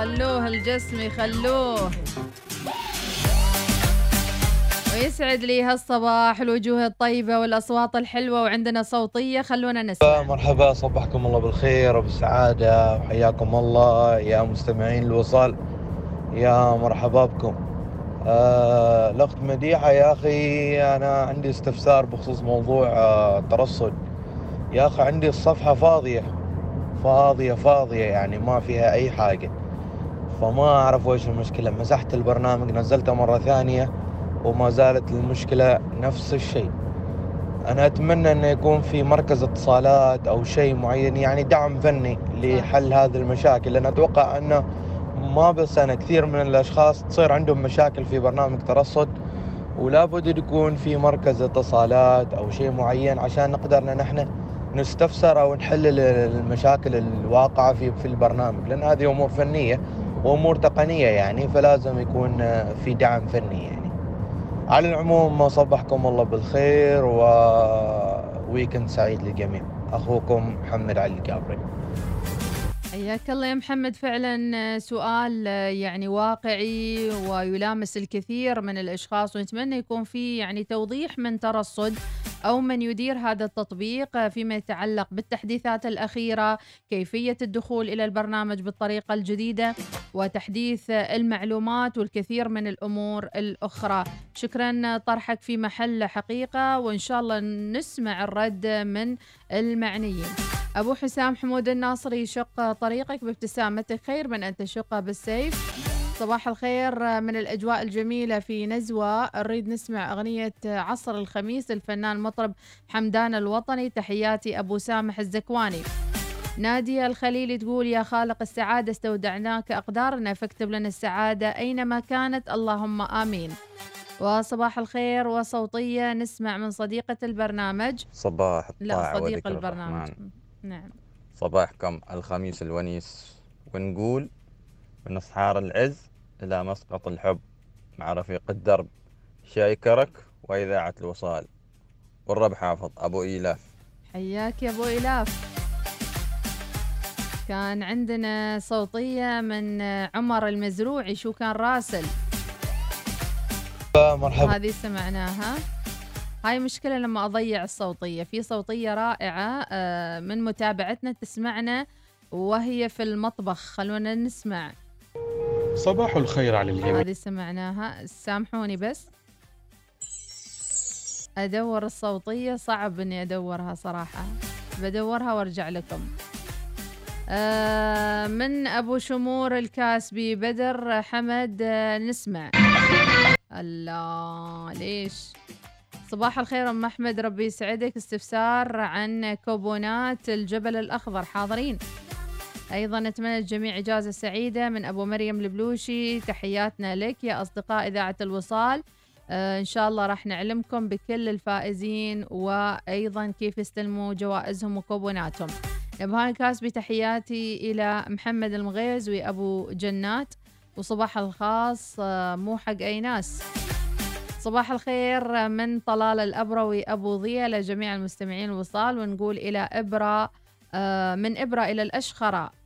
خلوه الجسمي خلوه. ويسعد لي هالصباح الوجوه الطيبة والأصوات الحلوة وعندنا صوتية. خلونا نسمع. مرحبا صبحكم الله بالخير وبالسعادة. وحياكم الله يا مستمعين الوصال. يا مرحبا بكم. آه الأخت مديحة يا أخي أنا عندي استفسار بخصوص موضوع آه الترصد. يا أخي عندي الصفحة فاضية. فاضية فاضية يعني ما فيها أي حاجة. فما أعرف وإيش المشكلة. مسحت البرنامج نزلته مرة ثانية وما زالت المشكلة نفس الشيء. أنا أتمنى أنه يكون في مركز اتصالات أو شيء معين يعني دعم فني لحل هذه المشاكل. لأن أتوقع أنه ما بس أنا كثير من الأشخاص تصير عندهم مشاكل في برنامج ترصد ولا بد يكون في مركز اتصالات أو شيء معين عشان نقدر إن نحن نستفسر أو نحل ال- المشاكل الواقعة في في البرنامج. لأن هذه أمور فنية. وأمور تقنية يعني فلازم يكون في دعم فني يعني. على العموم صبحكم الله بالخير وويكند سعيد للجميع. أخوكم محمد علي الكابري حياك الله يا محمد. فعلا سؤال يعني واقعي ويلامس الكثير من الأشخاص ونتمنى يكون في يعني توضيح من ترصد أو من يدير هذا التطبيق فيما يتعلق بالتحديثات الأخيرة، كيفية الدخول إلى البرنامج بالطريقة الجديدة وتحديث المعلومات والكثير من الأمور الأخرى. شكرا طرحك في محل حقيقة وإن شاء الله نسمع الرد من المعنيين. أبو حسام حمود الناصري شق طريقك بابتسامتك خير من أن تشق بالسيف صباح الخير من الأجواء الجميلة في نزوة. نريد نسمع أغنية عصر الخميس الفنان مطرب حمدان الوطني. تحياتي أبو سامح الزكواني. نادية الخليلي تقول يا خالق السعادة استودعناك أقدارنا فاكتب لنا السعادة أينما كانت. اللهم آمين. وصباح الخير وصوتية نسمع من صديقة البرنامج. صباح لا صديق البرنامج. الرحمن. نعم. صباحكم الخميس الونيس. ونقول من أسحار العز إلى مسقط الحب مع رفيق الدرب شاي كرك وإذاعة الوصال. والرب حافظ أبو إيلاف. حياك يا أبو الاف كان عندنا صوتية من عمر المزروعي شو كان راسل؟ مرحبا. هذه سمعناها. هاي مشكلة لما أضيع الصوتية. في صوتية رائعة آه، من متابعتنا تسمعنا وهي في المطبخ. خلونا نسمع. صباح الخير على الجميع. هذه سمعناها. سامحوني بس. أدور الصوتية صعب إني أدورها صراحة. بدورها وأرجع لكم. آه من أبو شمور الكاسبي بدر حمد آه نسمع. الله ليش؟ صباح الخير أم أحمد ربي يسعدك. استفسار عن كوبونات الجبل الأخضر. حاضرين. أيضا نتمنى الجميع إجازة سعيدة من أبو مريم البلوشي. تحياتنا لك يا أصدقاء إذاعة الوصال. آه إن شاء الله راح نعلمكم بكل الفائزين وأيضا كيف يستلموا جوائزهم وكوبوناتهم. نبهان الكاسبي تحياتي إلى محمد المغيز وأبو جنات. وصباح الخاص آه، مو حق أي ناس. صباح الخير من طلال الأبروي أبو ضيا لجميع المستمعين الوصال. ونقول إلى إبرة آه، من إبرة إلى الأشخرة.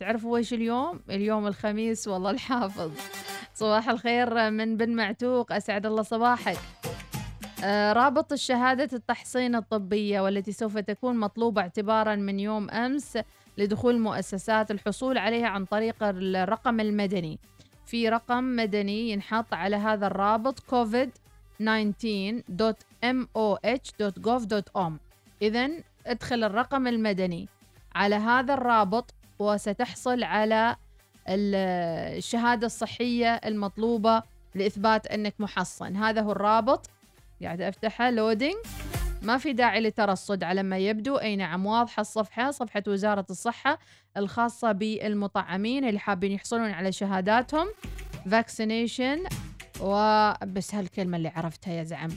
تعرفوا ويش اليوم؟ اليوم الخميس والله الحافظ. صباح الخير من بن معتوق أسعد الله صباحك. آه، رابط الشهادة التحصين الطبية والتي سوف تكون مطلوبة اعتبارا من يوم أمس لدخول المؤسسات الحصول عليها عن طريق الرقم المدني. في رقم مدني ينحط على هذا الرابط covid19.moh.gov.om إذا ادخل الرقم المدني. على هذا الرابط وستحصل على ال- الشهادة الصحية المطلوبة لإثبات أنك محصن. هذا هو الرابط. قاعدة أفتحه. loading ما في داعي للترصد على ما يبدو. أي نعم واضحة الصفحة. صفحة وزارة الصحة الخاصة بالمطعمين اللي حابين يحصلون على شهاداتهم. vaccination وبس هالكلمة اللي عرفتها يا زعم.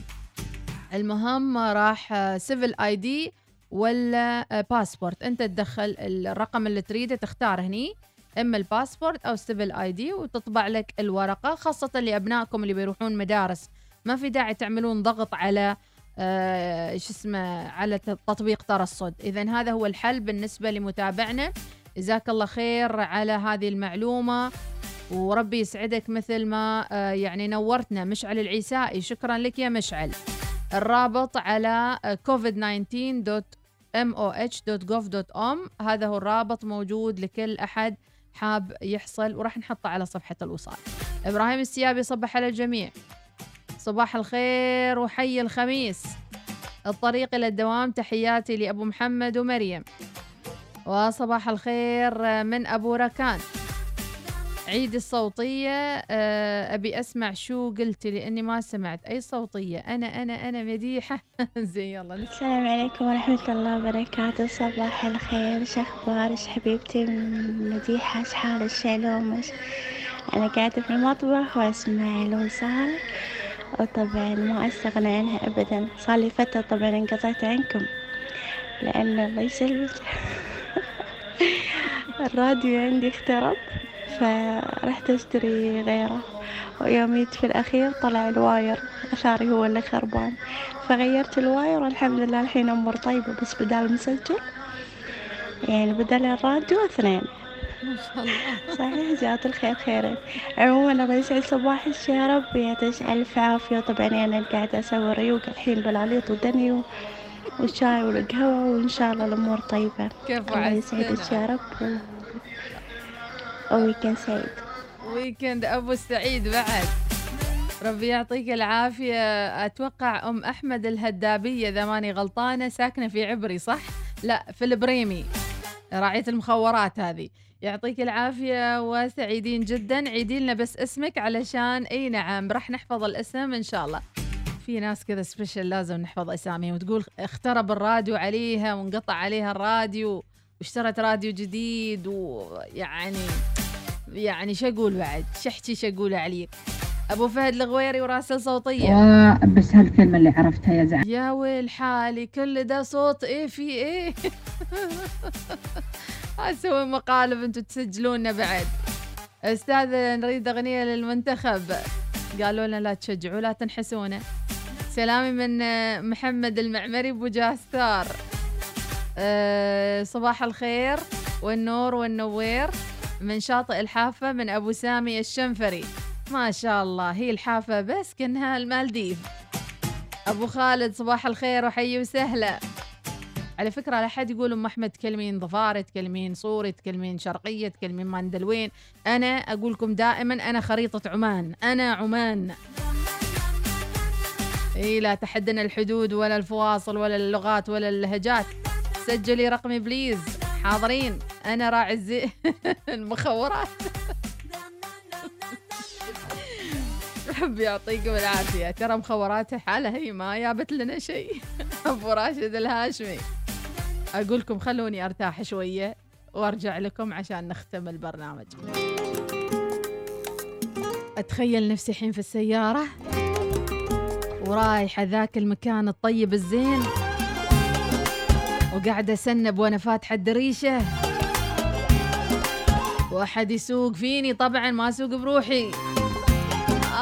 المهم راح civil ID ولا آه، باسبورت انت تدخل الرقم اللي تريده تختار هني إما الباسبورت أو civil ID وتطبع لك الورقة خاصة لأبنائكم اللي بيروحون مدارس. ما في داعي تعملون ضغط على آه شو اسمه على تطبيق ترصد. اذا هذا هو الحل بالنسبة لمتابعنا. جزاك الله خير على هذه المعلومة. وربي يسعدك مثل ما آه يعني نورتنا. مشعل العيسائي شكرا لك يا مشعل. الرابط على آه، covid19.org moh.gov.om هذا هو الرابط موجود لكل أحد حاب يحصل وراح نحطه على صفحة الوصال. إبراهيم السيابي صبح على الجميع. صباح الخير وحي الخميس. الطريق إلى الدوام تحياتي لأبو محمد ومريم. وصباح الخير من أبو ركان. عيد الصوتية آه، أبي أسمع شو قلتي لأني ما سمعت. أي صوتية؟ أنا أنا أنا مديحة. زي يلا. السلام عليكم ورحمة الله وبركاته. صباح الخير. شو أخبارك حبيبتي؟ مديحة. إيش حالك شلومك أنا قاعدة في المطبخ وأسمع الوصال. وطبعا ما أستغنى عنها أبدا. صار لي فترة طبعا انقطعت عنكم. لأن الله يسلمك. الراديو عندي اخترب. فرحت أشتري غيره. ويوميت في الأخير طلع ال wire أثاري هو اللي خربان. فغيرت ال wire والحمد لله الحين أمور طيبة بس بدال مسجل يعني بدل الراديو اثنين. ما شاء الله. صحيح جات الخير خيرين. عموما الله يسعد صباحك يا رب يعطيك ألف عافية. وطبعا أنا قاعدة أسوي ريوق الحين بالعليط ودني والشاي والقهوة وإن شاء الله الأمور طيبة. كيف الله يسعدك. يا رب. و weekend سعيد. weekend أبو السعيد بعد. ربي يعطيك العافية. أتوقع أم أحمد الهدابية إذا ماني غلطانة ساكنة في عبري صح؟ لا في البريمي. راعية المخورات هذه. يعطيك العافية وسعيدين جدا. عيدي لنا بس اسمك علشان إي نعم راح نحفظ الاسم إن شاء الله. في ناس كذا سبيشل لازم نحفظ اساميهم وتقول اخترب الراديو عليها وانقطع عليها الراديو. واشترت راديو جديد ويعني يعني شو أقول بعد؟ شحتي شو أقول عليك أبو فهد الغويري وراسل صوتية. بس هالكلمة اللي عرفتها يا زعيم. يا ويل حالي كل ده صوت إيه في إيه؟ أسوي مقالب أنتوا تسجلونا بعد. أستاذ نريد أغنية للمنتخب. قالوا لنا لا تشجعوا لا تنحسونه سلامي من آه، محمد المعمري أبو جاستار أه صباح الخير والنور والنوير. من شاطئ الحافة من أبو سامي الشنفري. ما شاء الله هي الحافة بس كأنها المالديف. أبو خالد صباح الخير وحي وسهلا. على فكرة على حد يقول أم أحمد تكلمين ضفار تكلمين صوري تكلمين شرقية تكلمين ماندرين. أنا أقول لكم دائما أنا خريطة عمان أنا عمان. إي لا تحدنا الحدود ولا الفواصل ولا اللغات ولا اللهجات. سجلي رقمي بليز. حاضرين. أنا راعي الزي المخورات. ربي يعطيكم العافية. ترى مخورات حالها هي ما جابت لنا شيء. أبو راشد الهاشمي. أقول لكم خلوني أرتاح شوية وأرجع لكم عشان نختم البرنامج. أتخيل نفسي الحين في السيارة ورايحة ذاك المكان الطيب الزين. وقاعدة أسنب وأنا فاتحة الدريشة. وأحد يسوق فيني طبعا ما أسوق بروحي.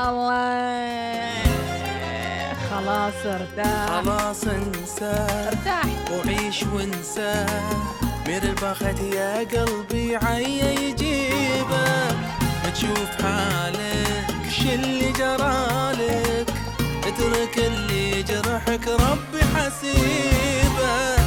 الله. خلاص ارتاح. خلاص انسى. ارتاح. وعيش وانسى. مير البخت يا قلبي عيا يجيبه تشوف حالك شلي جرالك؟ اترك اللي جرحك ربي حسيبه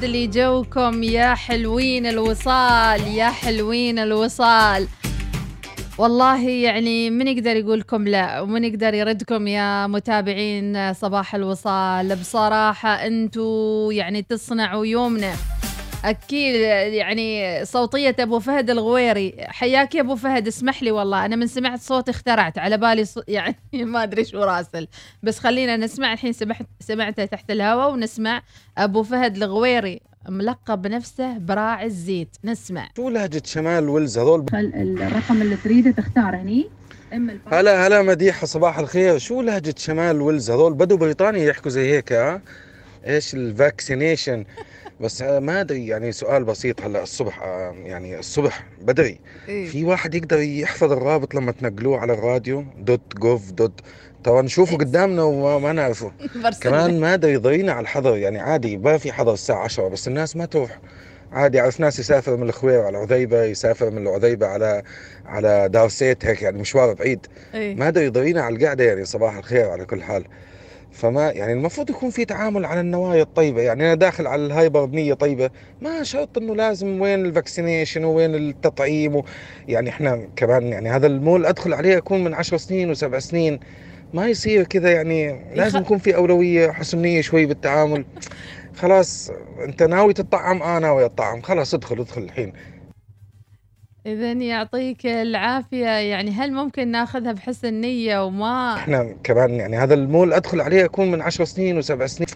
ويسعد لي جوكم يا حلوين الوصال يا حلوين الوصال. والله يعني من يقدر يقول لكم لا ومن يقدر يردكم يا متابعين صباح الوصال. بصراحة انتو يعني تصنعوا يومنا. أكيد يعني صوتية أبو فهد الغويري. حياك يا أبو فهد اسمح لي والله أنا من سمعت صوتي اخترعت على بالي ص... يعني ما أدري شو راسل. بس خلينا نسمع الحين سمعت سمعته تحت الهواء ونسمع أبو فهد الغويري ملقب بنفسه براعي الزيت. نسمع. شو لهجة شمال ويلز هذول؟ الرقم اللي تريده تختار هني؟ هلا هلا مديحة صباح الخير. شو لهجة شمال ويلز هذول؟ بدو بريطانيا يحكوا زي هيك ها؟ إيش ال vaccination بس ما أدري يعني سؤال بسيط هلأ الصبح آه، يعني الصبح بدري. إيه. في واحد يقدر يحفظ الرابط لما تنقلوه على الراديو؟ dot gov dot طبعا نشوفه قدامنا وما ما نعرفه. كمان. ما أدري يضينا على الحظر يعني عادي ما في حظر الساعة 10 بس الناس ما تروح. عادي أعرف ناس يسافر من الخوير على عذيبة يسافر من العذيبة على على دارسيت هيك يعني مشوار بعيد. إيه. ما أدري يضينا على القعدة يعني صباح الخير على كل حال. فما يعني المفروض يكون في تعامل على النوايا الطيبة. يعني أنا داخل على ال hyper بنية طيبة ما شرط إنه لازم وين ال vaccination وين التطعيم و... يعني إحنا كمان يعني هذا المول أدخل عليه أكون من عشر سنين وسبع سنين. ما يصير كذا يعني لازم يكون في أولوية حسنية شوي بالتعامل. خلاص أنت ناوي تطعم آه ناوي أطعم خلاص ادخل ادخل الحين. إذا يعطيك العافية. يعني هل ممكن ناخذها بحسن نية وما؟ إحنا كمان يعني هذا المول أدخل عليه أكون من عشر سنين وسبع سنين.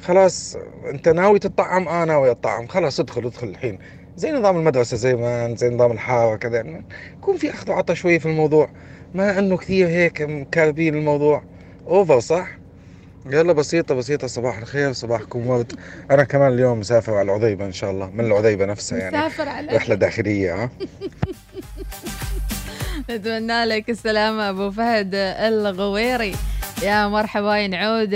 خلاص أنت ناوي تطعم آه ناوي أطعم. خلاص ادخل ادخل الحين. زي نظام المدرسة زمان زي نظام الحارة كذا يعني يكون في أخذ وعطاء شوي في الموضوع. ما إنه كثير هيك مكاربين الموضوع. أوفر صح؟ يلا بسيطة بسيطة صباح الخير صباحكم ورد أنا كمان اليوم مسافر على العذيبة إن شاء الله من العذيبة نفسها يعني. مسافر على رحلة داخلية ها؟ نتمنى لك السلامة أبو فهد الغويري. يا مرحبا ينعود.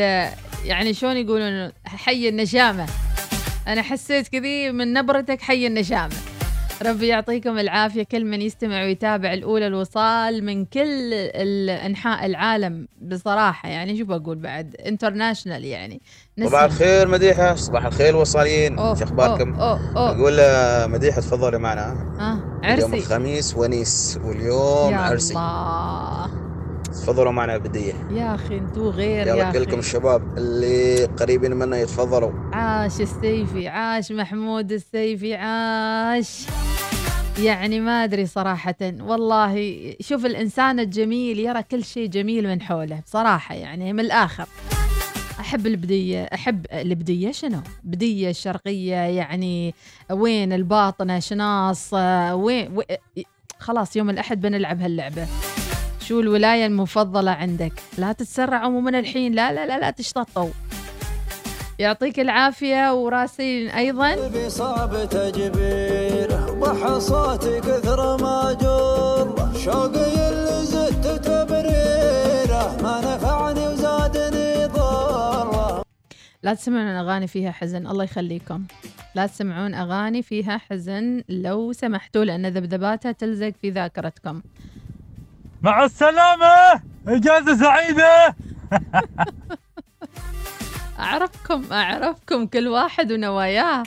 يعني شلون يقولون؟ حي النشامة أنا حسيت كذي من نبرتك حي النشامة ربي يعطيكم العافية. كل من يستمع ويتابع الأولى الوصال من كل أنحاء العالم بصراحة. يعني شو بقول بعد؟ انترناشنال يعني. صباح الخير مديحة. صباح الخير وصالين أوه، شو أوه. أقول آه، مديحة تفضلي معنا. آه اليوم عرسي. الخميس ونيس واليوم يا عرسي. الله. تفضلوا معنا البدية يا أخي أنتو غير يلا يا كلكم الشباب اللي قريبين منا يتفضلوا. عاش السيفي عاش محمود السيفي عاش. يعني ما أدري صراحة والله شوف الإنسان الجميل يرى كل شيء جميل من حوله بصراحة يعني من الآخر. أحب البدية أحب البدية شنو؟ بدية الشرقية يعني وين الباطنة شناص وين و- خلاص يوم الأحد بنلعب هاللعبة. شو الولاية المفضلة عندك؟ لا تتسرعوا مو من الحين. لا لا لا لا تشططوا يعطيك العافية وراسين أيضا. صعب تجبيره ضح صوتي كثر ما جره شوقي اللي زدت تبريره ما نفعني وزادني ضره لا تسمعون أغاني فيها حزن الله يخليكم. لا تسمعون أغاني فيها حزن لو سمحتوا لأن ذبذباتها تلزق في ذاكرتكم. مع السلامة. إجازة سعيدة. أعرفكم أعرفكم كل واحد ونواياه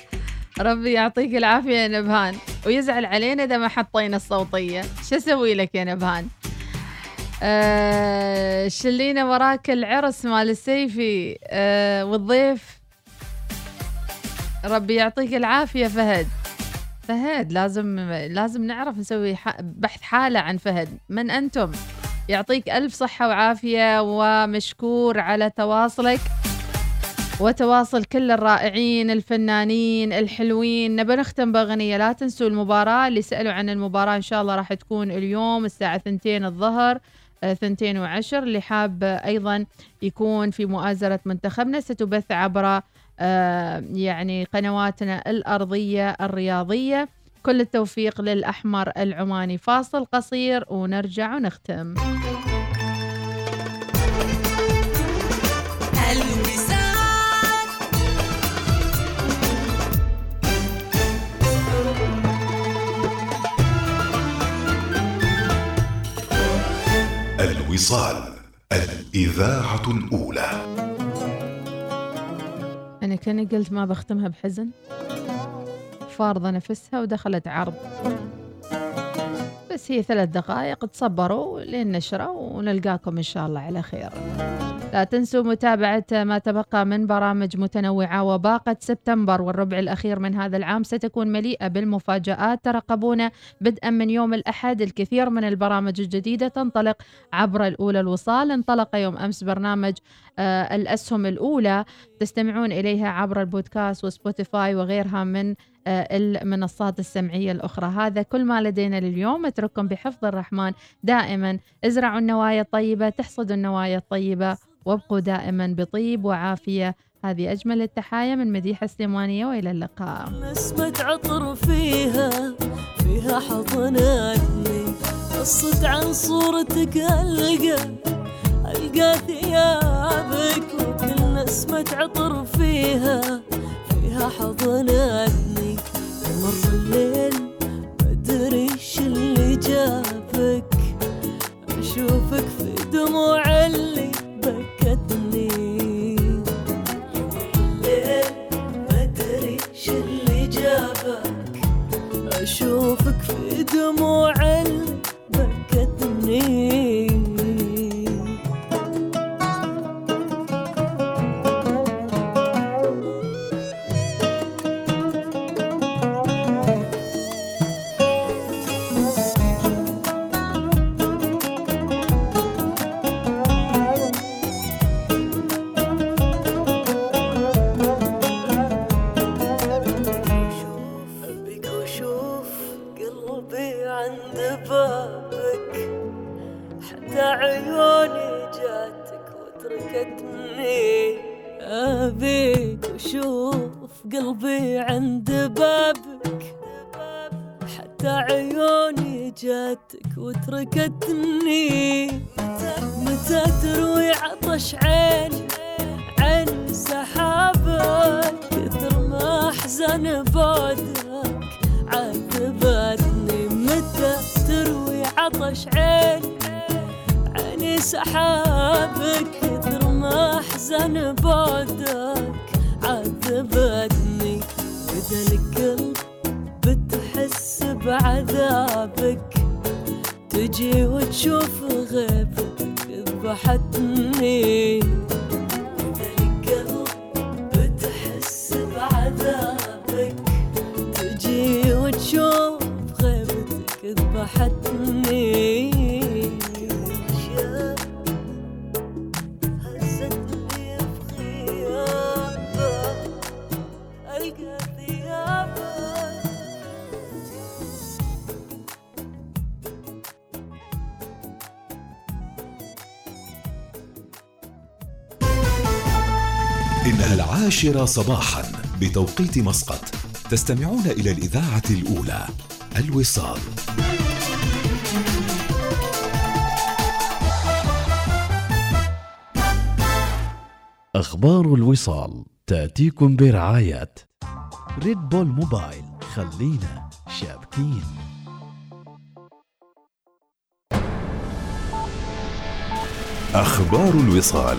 ربي يعطيك العافية يا نبهان. ويزعل علينا إذا ما حطينا الصوتية. شو أسوي لك يا نبهان؟ آه شلينا وراك العرس مال السيفي. آه والضيف. ربي يعطيك العافية فهد. فهد لازم لازم نعرف نسوي بحث حالة عن فهد. من أنتم؟ يعطيك ألف صحة وعافية ومشكور على تواصلك. وتواصل كل الرائعين الفنانين الحلوين. نبى نختم بأغنية لا تنسوا المباراة. اللي سألوا عن المباراة إن شاء الله راح تكون اليوم الساعة ثنتين الظهر آه، ثنتين وعشر. اللي حاب أيضا يكون في مؤازرة منتخبنا ستبث عبر يعني قنواتنا الأرضية الرياضية. كل التوفيق للأحمر العماني فاصل قصير ونرجع ونختم. الوصال الإذاعة الأولى. أنا كأني قلت ما بختمها بحزن. فارضة نفسها ودخلت عرض. بس هي ثلاث دقائق تصبروا لين نشرة ونلقاكم إن شاء الله على خير. لا تنسوا متابعة ما تبقى من برامج متنوعة وباقة سبتمبر والربع الأخير من هذا العام ستكون مليئة بالمفاجآت. ترقبونا بدءا من يوم الأحد. الكثير من البرامج الجديدة تنطلق عبر الأولى الوصال. انطلق يوم أمس برنامج آه الأسهم الأولى. تستمعون إليها عبر البودكاست وسبوتيفاي وغيرها من آه، المنصات السمعية الأخرى. هذا كل ما لدينا لليوم. أترككم بحفظ الرحمن. دائما ازرعوا النوايا الطيبة تحصدوا النوايا الطيبة. وابقوا دائما بطيب وعافية. هذه أجمل التحايا من مديحة سليمانية وإلى اللقاء. نسمة عطر فيها فيها حضنتني قصت عن صورتك ألقى ألقى ثيابك. وكل نسمة عطر فيها فيها حضنتني مر الليل ما أدري إيش اللي جابك. أشوفك في دموع اللي أشوفك في دموع بكتني قلبي عند بابك حتى عيوني جاتك وتركتني. متى تروي عطش عيني عن سحابك؟ كثر ما أحزن بعدك عذبتني. متى تروي عطش عيني عيني سحابك؟ كثر ما أحزن بعدك. عذبتني. واذا القلب بتحس بعذابك تجي وتشوف غيبتك ذبحتني. إذا القلب بتحس بعذابك تجي وتشوف غيبتك ذبحتني. العاشرة صباحا بتوقيت مسقط. تستمعون إلى الإذاعة الأولى الوصال. أخبار الوصال تأتيكم برعاية ريد بول موبايل خلينا شابكين. أخبار الوصال.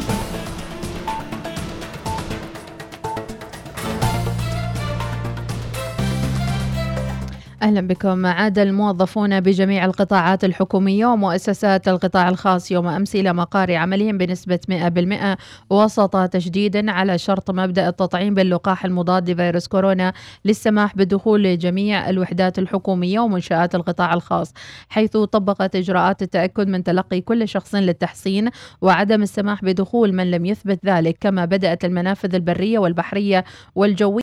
أهلا بكم. عاد الموظفون بجميع القطاعات الحكومية ومؤسسات القطاع الخاص يوم أمس إلى مقار عملهم بنسبة 100% وسط تشديد على شرط مبدأ التطعيم باللقاح المضاد لفيروس كورونا للسماح بدخول جميع الوحدات الحكومية ومنشآت القطاع الخاص حيث طبقت إجراءات التأكد من تلقي كل شخص للتحصين وعدم السماح بدخول من لم يثبت ذلك كما بدأت المنافذ البرية والبحرية والجوية